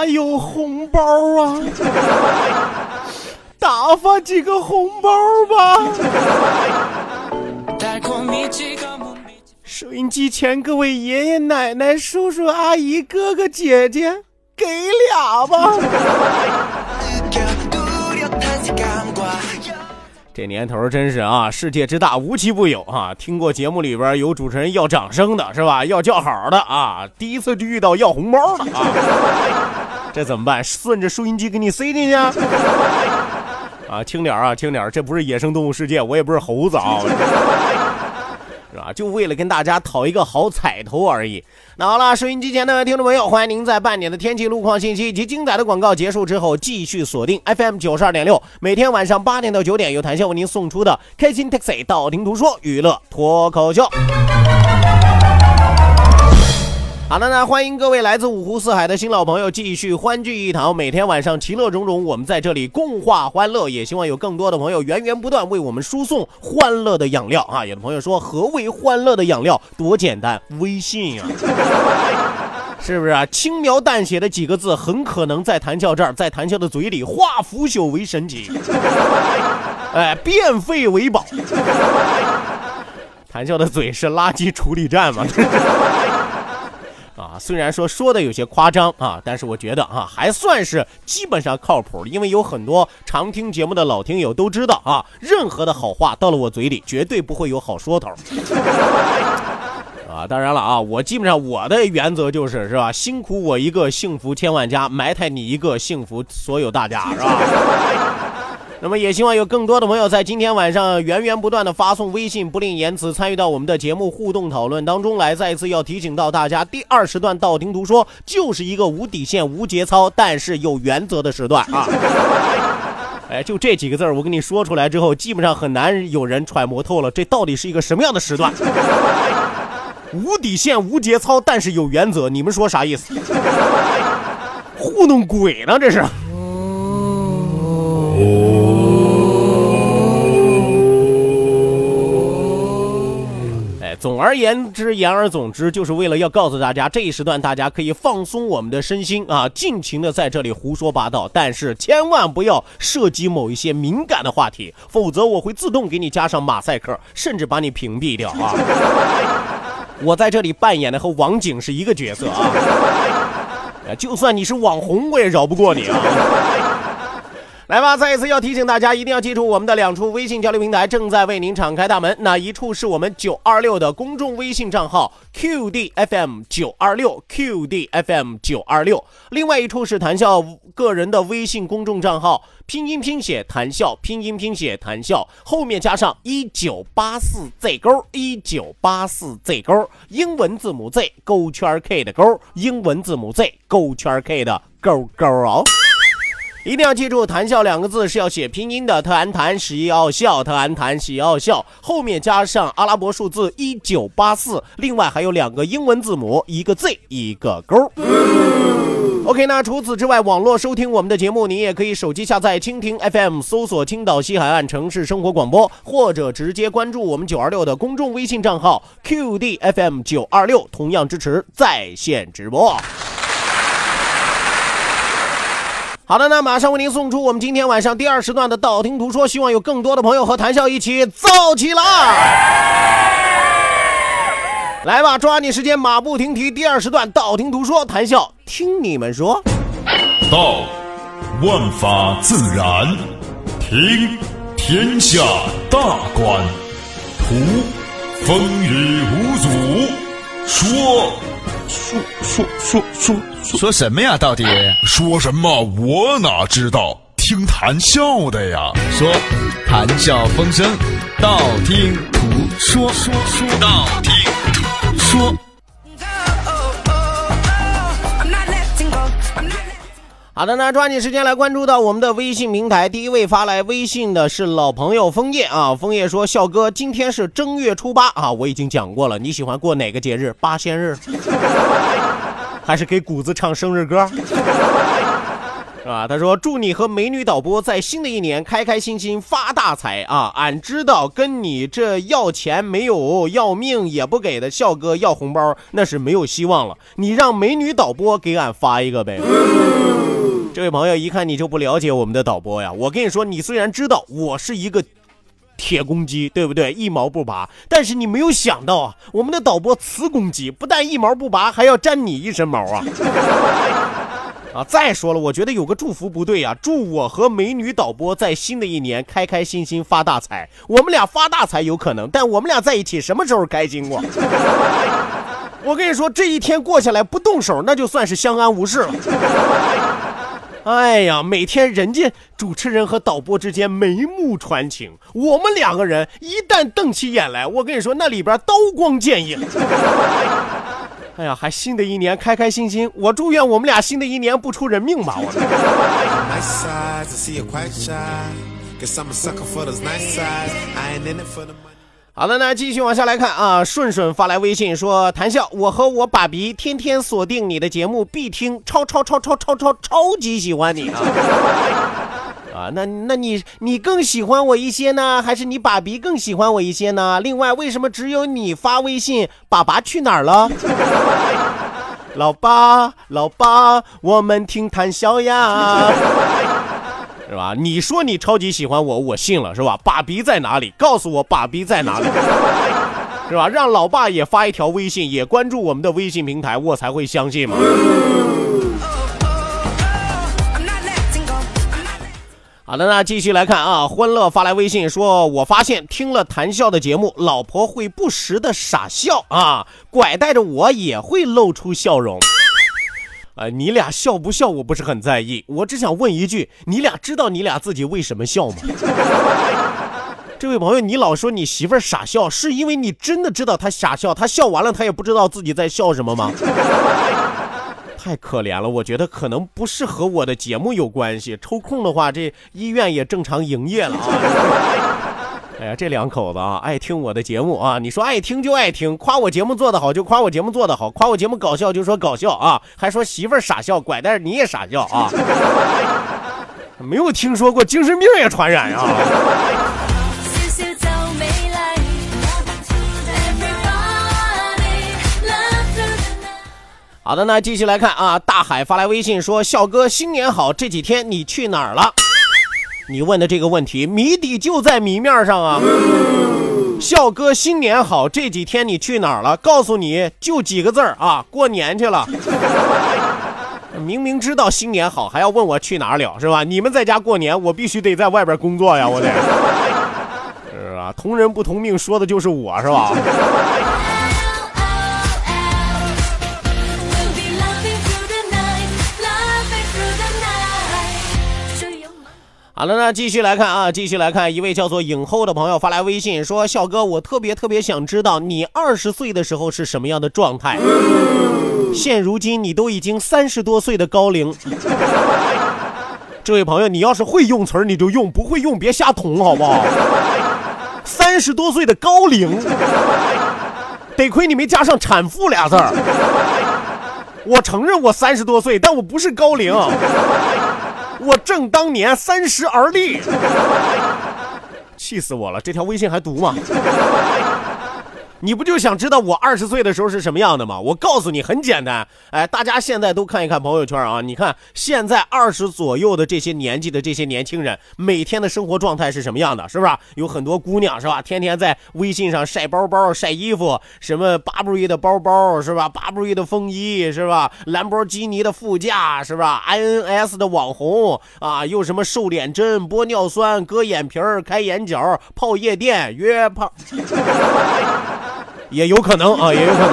哪有红包啊？打发几个红包吧。收音机前各位爷爷奶奶、叔叔阿姨、哥哥姐姐，给俩吧。这年头真是啊，世界之大无奇不有啊！听过节目里边有主持人要掌声的是吧？要叫好的啊！第一次就遇到要红包的啊！这怎么办？顺着收音机给你塞进去？啊，轻点啊，轻点！这不是野生动物世界，我也不是猴子啊。是吧？就为了跟大家讨一个好彩头而已。那好了，收音机前的听众朋友，欢迎您在半点的天气、路况信息以及精彩的广告结束之后，继续锁定 FM 九十二点六，每天晚上八点到九点，由谭笑为您送出的开心 Taxi 道听途说娱乐脱口秀。好的呢，欢迎各位来自五湖四海的新老朋友继续欢聚一堂。每天晚上其乐融融，我们在这里共话欢乐。也希望有更多的朋友源源不断为我们输送欢乐的养料啊！有的朋友说，何为欢乐的养料？多简单，微信啊，是不是啊？轻描淡写的几个字，很可能在谭笑这儿，在谭笑的嘴里化腐朽为神奇，哎，变废为宝。谭笑的嘴是垃圾处理站吗？啊，虽然说说的有些夸张啊，但是我觉得啊，还算是基本上靠谱。因为有很多常听节目的老听友都知道啊，任何的好话到了我嘴里，绝对不会有好说头。啊，当然了啊，我基本上我的原则就是是吧，辛苦我一个，幸福千万家，埋汰你一个，幸福所有大家，是吧？那么也希望有更多的朋友在今天晚上源源不断的发送微信，不吝言辞参与到我们的节目互动讨论当中来。再一次要提醒到大家，第二时段道听途说就是一个无底线、无节操，但是有原则的时段啊！哎，就这几个字儿，我跟你说出来之后，基本上很难有人揣摩透了，这到底是一个什么样的时段？无底线、无节操，但是有原则，你们说啥意思？糊弄鬼呢？这是。总而言之，言而总之，就是为了要告诉大家，这一时段大家可以放松我们的身心啊，尽情的在这里胡说八道，但是千万不要涉及某一些敏感的话题，否则我会自动给你加上马赛克，甚至把你屏蔽掉啊！我在这里扮演的和网警是一个角色啊，就算你是网红，我也饶不过你啊！来吧，再一次要提醒大家，一定要记住我们的两处微信交流平台正在为您敞开大门。那一处是我们九二六的公众微信账号 QDFM 九二六 QDFM 九二六，另外一处是谈笑个人的微信公众账号，拼音拼写谈笑，拼音拼写谈笑，后面加上一九八四 Z 勾一九八四 Z 勾，英文字母 Z 勾圈 K 的勾，英文字母 Z 勾圈 K 的勾勾哦。一定要记住“谈笑”两个字是要写拼音的，特安谈喜要笑，特安谈喜要笑，后面加上阿拉伯数字一九八四，另外还有两个英文字母，一个 Z，一个勾。OK，那除此之外，网络收听我们的节目，你也可以手机下载蜻蜓 FM，搜索青岛西海岸城市生活广播，或者直接关注我们九二六的公众微信账号 QDFM 九二六，同样支持在线直播。好的，那马上为您送出我们今天晚上第二时段的道听途说，希望有更多的朋友和谈笑一起造起来！来吧，抓紧时间，马不停蹄，第二时段道听途说，谈笑听你们说。道，万法自然；听，天下大观；图，风雨无阻；说，说说说说说什么呀？到底说什么？我哪知道？听谈笑的呀。说，谈笑风生，道听途说，说说道听途说。好的，那抓紧时间来关注到我们的微信平台。第一位发来微信的是老朋友枫叶啊，枫叶说：“笑哥，今天是正月初八啊，我已经讲过了。你喜欢过哪个节日？八仙日，还是给谷子唱生日歌？是吧？”他说：“祝你和美女导播在新的一年开开心心发大财啊！俺知道跟你这要钱没有，要命也不给的笑哥要红包，那是没有希望了。你让美女导播给俺发一个呗。”这位朋友，一看你就不了解我们的导播呀！我跟你说，你虽然知道我是一个铁公鸡，对不对？一毛不拔，但是你没有想到啊，我们的导播磁公鸡，不但一毛不拔，还要沾你一身毛啊！啊，再说了，我觉得有个祝福不对呀，祝我和美女导播在新的一年开开心心发大财。我们俩发大财有可能，但我们俩在一起什么时候开心过？我跟你说，这一天过下来不动手，那就算是相安无事了。哎呀，每天人家主持人和导播之间眉目传情，我们两个人一旦瞪起眼来，我跟你说那里边刀光剑影。哎呀，还新的一年开开心心，我祝愿我们俩新的一年不出人命吧。我。好的，那继续往下来看啊。顺顺发来微信说：“谈笑，我和我爸比天天锁定你的节目，必听，超超超超超超超级喜欢你啊！啊，那那你你更喜欢我一些呢，还是你爸比更喜欢我一些呢？另外，为什么只有你发微信？爸爸去哪儿了？老爸，老爸，我们听谈笑呀。”是吧？你说你超级喜欢我，我信了，是吧？爸比在哪里？告诉我爸比在哪里，是吧？让老爸也发一条微信，也关注我们的微信平台，我才会相信嘛。好的，那继续来看啊。欢乐发来微信说：“我发现听了谈笑的节目，老婆会不时的傻笑啊，拐带着我也会露出笑容。”啊，你俩笑不笑我不是很在意，我只想问一句，你俩知道你俩自己为什么笑吗？这位朋友，你老说你媳妇儿傻笑，是因为你真的知道她傻笑，她笑完了她也不知道自己在笑什么吗？太可怜了，我觉得可能不是和我的节目有关系，抽空的话这医院也正常营业了啊。哎呀，这两口子啊，爱听我的节目啊！你说爱听就爱听，夸我节目做得好就夸我节目做得好，夸我节目搞笑就说搞笑啊，还说媳妇儿傻笑，拐带着你也傻笑啊！没有听说过精神病也传染呀！好的，那继续来看啊，大海发来微信说：“笑哥，新年好，这几天你去哪儿了？”你问的这个问题谜底就在谜面上啊！笑哥新年好，这几天你去哪儿了？告诉你就几个字儿啊，过年去了。明明知道新年好，还要问我去哪儿了，是吧？你们在家过年，我必须得在外边工作呀，我得。是吧？同人不同命，说的就是我是吧？好了，那继续来看啊，继续来看，一位叫做影后的朋友发来微信说：“笑哥，我特别特别想知道你二十岁的时候是什么样的状态。现如今你都已经三十多岁的高龄，这位朋友，你要是会用词儿你就用，不会用别瞎捅，好不好？三十多岁的高龄，得亏你没加上产妇俩字儿。我承认我三十多岁，但我不是高龄。”我正当年三十而立，气死我了！这条微信还读吗？你不就想知道我二十岁的时候是什么样的吗？我告诉你，很简单。哎，大家现在都看一看朋友圈啊，你看现在二十左右的这些年纪的这些年轻人，每天的生活状态是什么样的？是不是？有很多姑娘是吧？天天在微信上晒包包、晒衣服，什么巴布瑞的包包是吧？巴布瑞的风衣是吧？兰博基尼的副驾是吧？INS 的网红啊，又什么瘦脸针、玻尿酸、割眼皮、开眼角、泡夜店、约炮。也有可能啊，也有可能，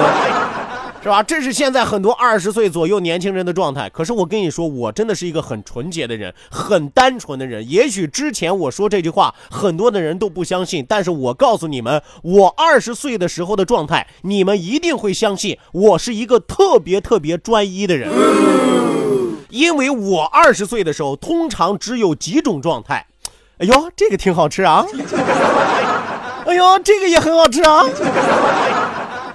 是吧？这是现在很多二十岁左右年轻人的状态。可是我跟你说，我真的是一个很纯洁的人，很单纯的人。也许之前我说这句话，很多的人都不相信，但是我告诉你们，我二十岁的时候的状态，你们一定会相信，我是一个特别特别专一的人。因为我二十岁的时候，通常只有几种状态。哎呦，这个挺好吃啊！哎呦，这个也很好吃啊！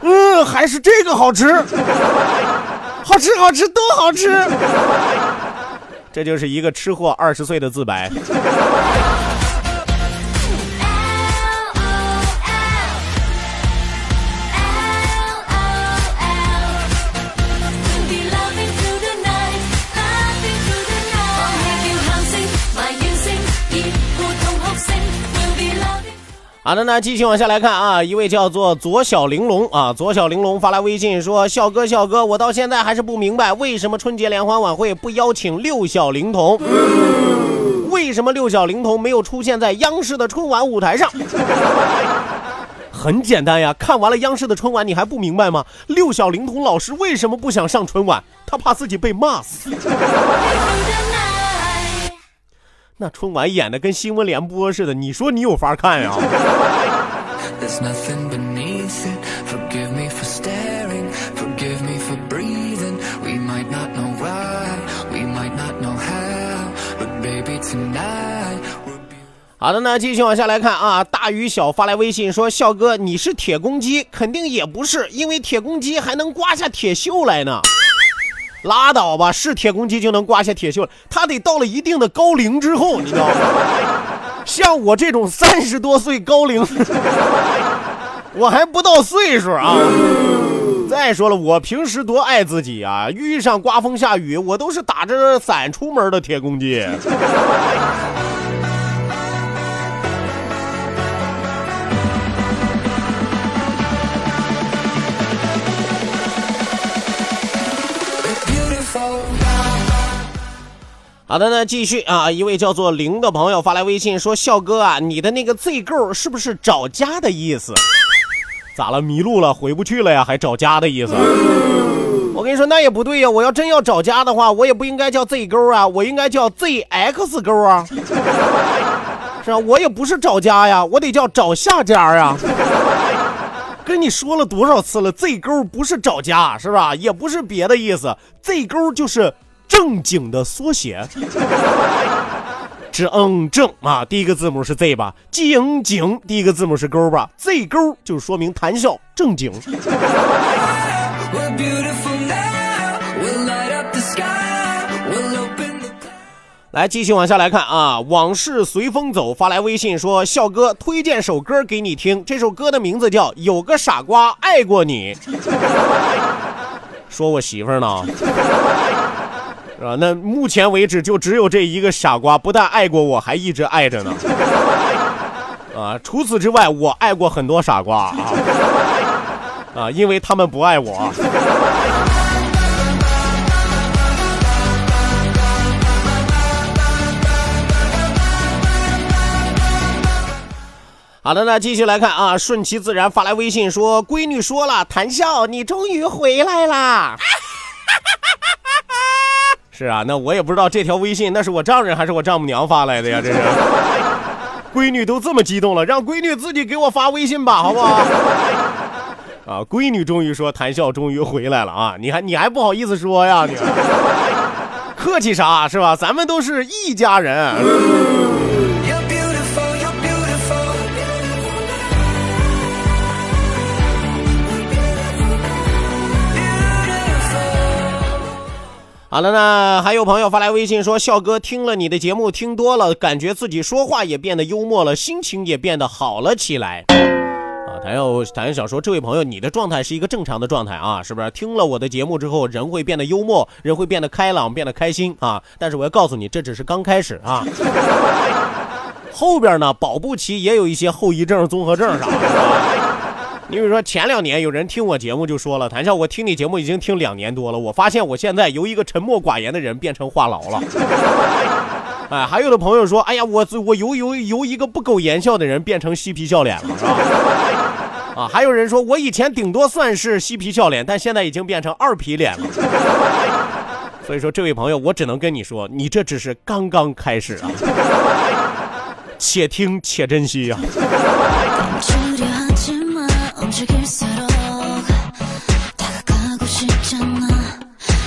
嗯，还是这个好吃，好吃好吃都好吃。这就是一个吃货二十岁的自白。好的，那继续往下来看啊，一位叫做左小玲珑啊，左小玲珑发来微信说：“笑哥，笑哥，我到现在还是不明白，为什么春节联欢晚会不邀请六小龄童？为什么六小龄童没有出现在央视的春晚舞台上？很简单呀，看完了央视的春晚，你还不明白吗？六小龄童老师为什么不想上春晚？他怕自己被骂死。”那春晚演的跟新闻联播似的，你说你有法看呀？好的，那继续往下来看啊。大鱼小发来微信说：“笑哥，你是铁公鸡？肯定也不是，因为铁公鸡还能刮下铁锈来呢。”拉倒吧，是铁公鸡就能刮下铁锈，他得到了一定的高龄之后，你知道吗？像我这种三十多岁高龄，我还不到岁数啊。再说了，我平时多爱自己啊，遇上刮风下雨，我都是打着伞出门的铁公鸡。好的，那继续啊！一位叫做零的朋友发来微信说：“笑哥啊，你的那个 Z 勾是不是找家的意思？咋了？迷路了，回不去了呀？还找家的意思？我跟你说，那也不对呀！我要真要找家的话，我也不应该叫 Z 勾啊，我应该叫 ZX 勾啊，是吧？我也不是找家呀，我得叫找下家呀。跟你说了多少次了，Z 勾不是找家，是吧？也不是别的意思，Z 勾就是。”正经的缩写，正正啊，第一个字母是 Z 吧？景景，第一个字母是勾吧？Z 勾就是说明谈笑正经。来，继续往下来看啊，往事随风走发来微信说：笑哥推荐首歌给你听，这首歌的名字叫《有个傻瓜爱过你》，说我媳妇儿呢。是吧？那目前为止就只有这一个傻瓜，不但爱过我，还一直爱着呢。啊，除此之外，我爱过很多傻瓜啊啊，因为他们不爱我。好的，那继续来看啊，顺其自然发来微信说：“闺女说了，谈笑，你终于回来啦。”是啊，那我也不知道这条微信那是我丈人还是我丈母娘发来的呀？这是，闺女都这么激动了，让闺女自己给我发微信吧，好不好？啊，闺女终于说谈笑终于回来了啊！你还你还不好意思说呀？你 客气啥是吧？咱们都是一家人。好了，那还有朋友发来微信说：“笑哥听了你的节目听多了，感觉自己说话也变得幽默了，心情也变得好了起来。啊，谭笑谭笑想说，这位朋友，你的状态是一个正常的状态啊，是不是？听了我的节目之后，人会变得幽默，人会变得开朗，变得开心啊。但是我要告诉你，这只是刚开始啊，后边呢，保不齐也有一些后遗症、综合症啥的。你比如说，前两年有人听我节目就说了，谭笑，我听你节目已经听两年多了，我发现我现在由一个沉默寡言的人变成话痨了。哎，还有的朋友说，哎呀，我我由由由一个不苟言笑的人变成嬉皮笑脸了，是吧？啊，还有人说我以前顶多算是嬉皮笑脸，但现在已经变成二皮脸了。所以说，这位朋友，我只能跟你说，你这只是刚刚开始啊，且听且珍惜呀、 움직일수록 다가가고 싶잖아.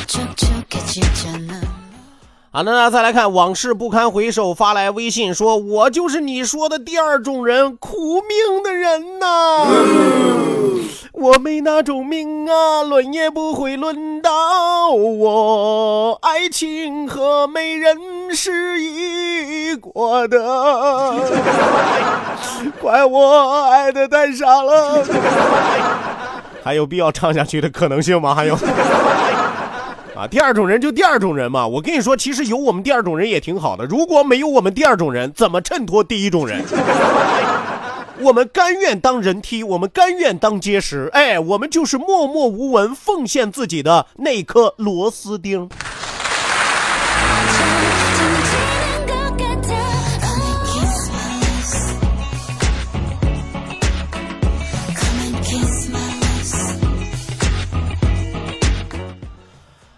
촉촉해지잖아 好的，那再来看往事不堪回首发来微信说：“我就是你说的第二种人，苦命的人呐、我没那种命啊，轮也不会轮到我。爱情和美人是一国的，怪我爱的太傻了。还有必要唱下去的可能性吗？还有。”啊，第二种人就第二种人嘛。我跟你说，其实有我们第二种人也挺好的。如果没有我们第二种人，怎么衬托第一种人？我们甘愿当人梯，我们甘愿当结石。哎，我们就是默默无闻奉献自己的那颗螺丝钉。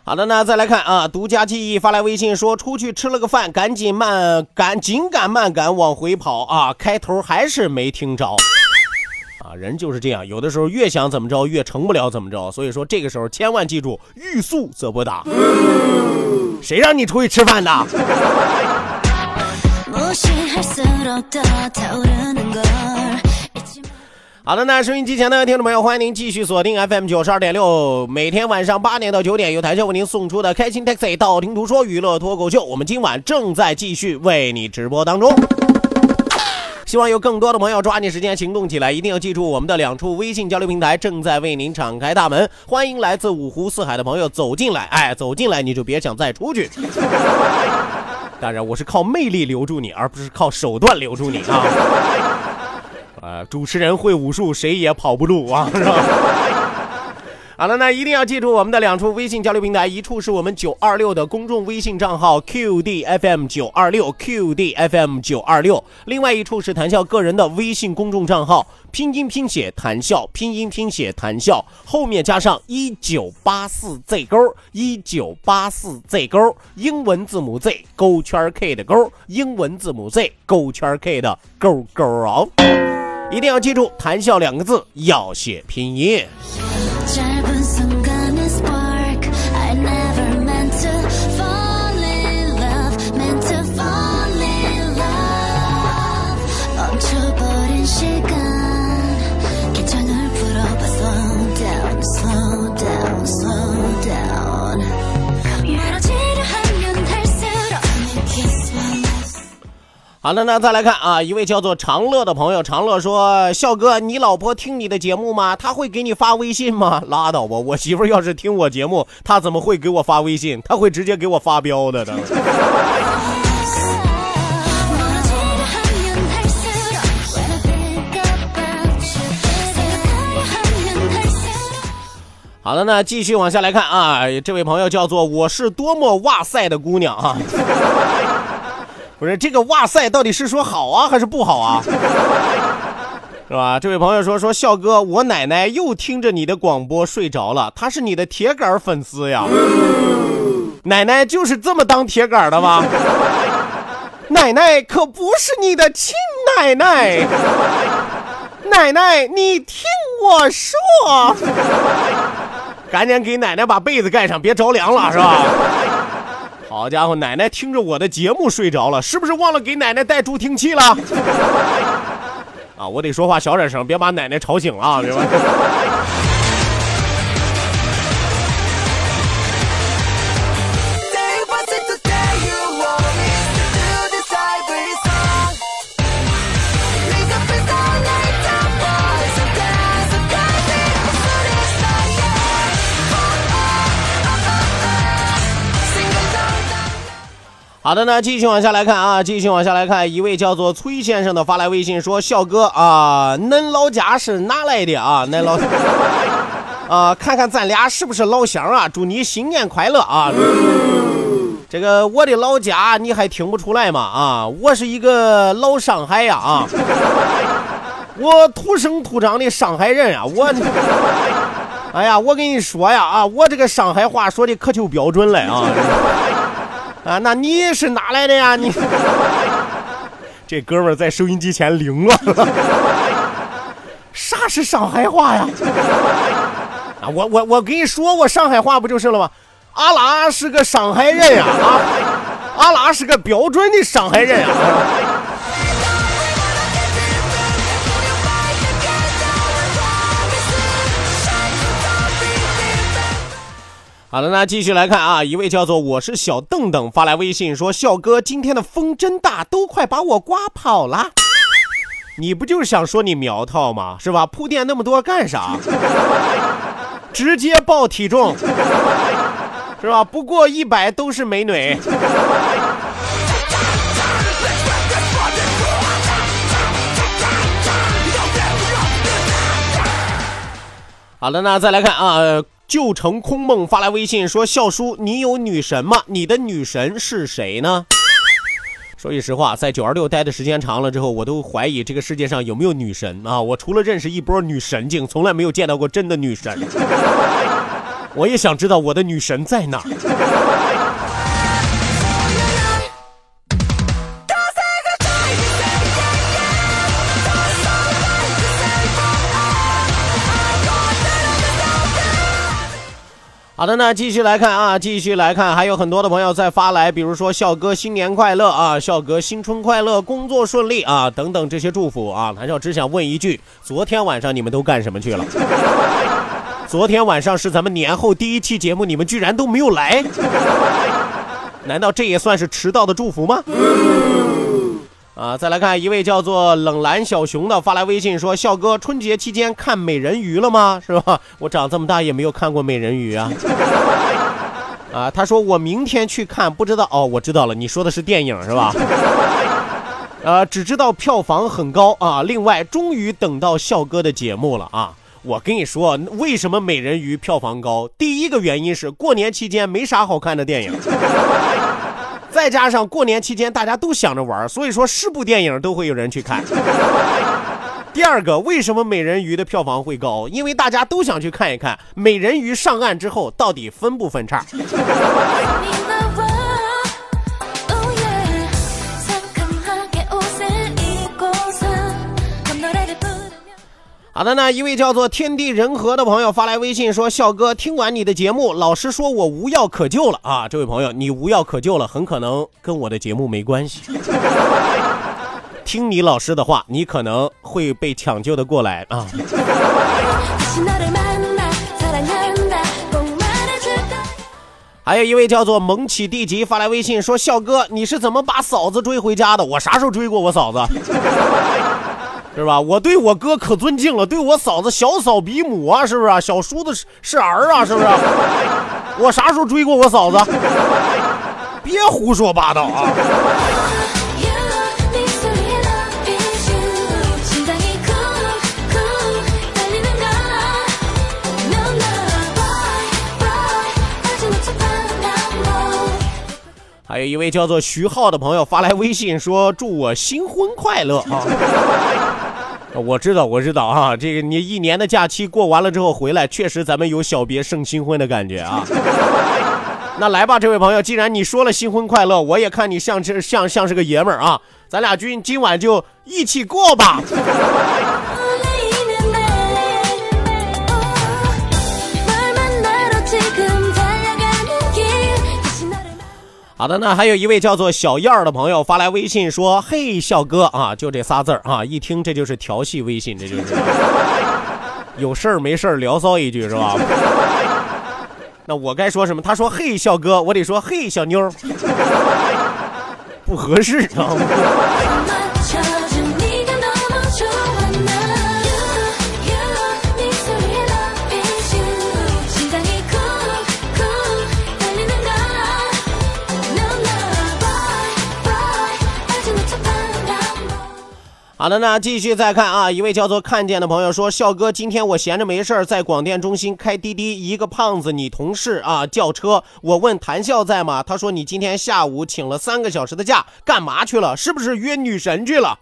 好的，那再来看啊，独家记忆发来微信说，出去吃了个饭，赶紧慢赶紧赶慢赶往回跑啊，开头还是没听着。啊，人就是这样，有的时候越想怎么着，越成不了怎么着。所以说，这个时候千万记住，欲速则不达。谁让你出去吃饭的？好的，那收音机前的听众朋友，欢迎您继续锁定 FM 九十二点六，每天晚上八点到九点，由台校为您送出的开心 Taxi 道听途说娱乐脱口秀，我们今晚正在继续为你直播当中。希望有更多的朋友抓紧时间行动起来，一定要记住我们的两处微信交流平台正在为您敞开大门，欢迎来自五湖四海的朋友走进来。哎，走进来你就别想再出去。当然，我是靠魅力留住你，而不是靠手段留住你啊。呃，主持人会武术，谁也跑不路啊，是吧？好了，那一定要记住我们的两处微信交流平台，一处是我们九二六的公众微信账号 QDFM 九二六 QDFM 九二六，另外一处是谈笑个人的微信公众账号，拼音拼写谈笑，拼音拼写谈笑，后面加上一九八四 Z 勾，一九八四 Z 勾，英文字母 Z 勾圈 K 的勾，英文字母 Z 勾圈 K 的勾勾哦。一定要记住“谈笑”两个字要写拼音。好的那再来看啊一位叫做长乐的朋友长乐说笑哥你老婆听你的节目吗？她会给你发微信吗？拉倒吧我媳妇要是听我节目她怎么会给我发微信？她会直接给我发飙的的好了那继续往下来看啊这位朋友叫做我是多么哇塞的姑娘啊。不是这个哇塞到底是说好啊还是不好啊？是吧？这位朋友说说笑哥，我奶奶又听着你的广播睡着了，她是你的铁杆粉丝呀。奶奶就是这么当铁杆的吗？奶奶可不是你的亲奶奶，奶奶你听我说。赶紧给奶奶把被子盖上，别着凉了，是吧？好家伙，奶奶听着我的节目睡着了，是不是忘了给奶奶带助听器了？啊，我得说话小点声，别把奶奶吵醒了啊，别好的呢，继续往下来看啊，继续往下来看，一位叫做崔先生的发来微信说：“笑哥啊，恁老家是哪来的啊？恁老啊，看看咱俩是不是老乡啊？祝你新年快乐啊！这个我的老家你还听不出来吗？啊，我是一个老上海呀啊，我土生土长的上海人啊，我。”哎呀，我跟你说呀，啊，我这个上海话说的可就标准了啊！啊，那你是哪来的呀？你 这哥们儿在收音机前凌乱了。啥是上海话呀？啊，我我我跟你说，我上海话不就是了吗？阿拉是个上海人呀，啊，阿拉是个标准的上海人啊。好了，那继续来看啊，一位叫做我是小邓邓发来微信说：“笑哥，今天的风真大，都快把我刮跑了。”你不就是想说你苗条吗？是吧？铺垫那么多干啥？直接报体重，是吧？不过一百都是美女。好的，那再来看啊。旧城空梦发来微信说：“笑叔，你有女神吗？你的女神是谁呢？”说句实话，在九二六待的时间长了之后，我都怀疑这个世界上有没有女神啊！我除了认识一波女神经，从来没有见到过真的女神。我也想知道我的女神在哪。好的，那继续来看啊，继续来看，还有很多的朋友在发来，比如说笑哥新年快乐啊，笑哥新春快乐，工作顺利啊，等等这些祝福啊。谭笑只想问一句，昨天晚上你们都干什么去了？昨天晚上是咱们年后第一期节目，你们居然都没有来，难道这也算是迟到的祝福吗？啊，再来看一位叫做冷蓝小熊的发来微信说：“笑哥，春节期间看美人鱼了吗？是吧？我长这么大也没有看过美人鱼啊。”啊，他说我明天去看，不知道哦，我知道了，你说的是电影是吧？呃，只知道票房很高啊。另外，终于等到笑哥的节目了啊！我跟你说，为什么美人鱼票房高？第一个原因是过年期间没啥好看的电影。再加上过年期间大家都想着玩，所以说是部电影都会有人去看。第二个，为什么美人鱼的票房会高？因为大家都想去看一看美人鱼上岸之后到底分不分叉。好的呢，一位叫做天地人和的朋友发来微信说：“笑哥，听完你的节目，老师说我无药可救了啊！这位朋友，你无药可救了，很可能跟我的节目没关系。听你老师的话，你可能会被抢救的过来啊。”还有一位叫做蒙起地级发来微信说：“笑哥，你是怎么把嫂子追回家的？我啥时候追过我嫂子？”是吧？我对我哥可尊敬了，对我嫂子小嫂比母啊，是不是？小叔子是是儿啊，是不是？我啥时候追过我嫂子？别胡说八道啊！还有一位叫做徐浩的朋友发来微信说：“祝我新婚快乐啊！”我知道，我知道啊，这个你一年的假期过完了之后回来，确实咱们有小别胜新婚的感觉啊。那来吧，这位朋友，既然你说了新婚快乐，我也看你像是像像是个爷们儿啊，咱俩今今晚就一起过吧。好的，那还有一位叫做小燕儿的朋友发来微信说：“嘿，笑哥啊，就这仨字儿啊，一听这就是调戏微信，这就是有事儿没事儿聊骚一句是吧？那我该说什么？他说：嘿，笑哥，我得说嘿，小妞儿，不合适知道吗。”好的呢，继续再看啊，一位叫做看见的朋友说，笑哥，今天我闲着没事儿在广电中心开滴滴，一个胖子你同事啊叫车，我问谭笑在吗？他说你今天下午请了三个小时的假，干嘛去了？是不是约女神去了？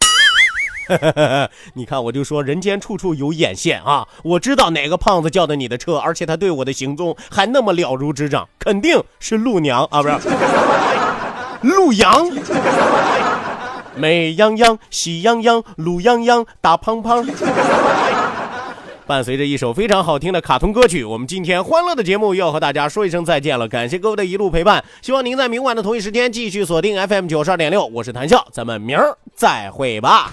你看，我就说人间处处有眼线啊！我知道哪个胖子叫的你的车，而且他对我的行踪还那么了如指掌，肯定是陆娘啊，不是 陆阳。美羊羊，喜羊羊，鲁羊羊，大胖胖。伴随着一首非常好听的卡通歌曲，我们今天欢乐的节目又要和大家说一声再见了。感谢各位的一路陪伴，希望您在明晚的同一时间继续锁定 FM 九十二点六，我是谭笑，咱们明儿再会吧。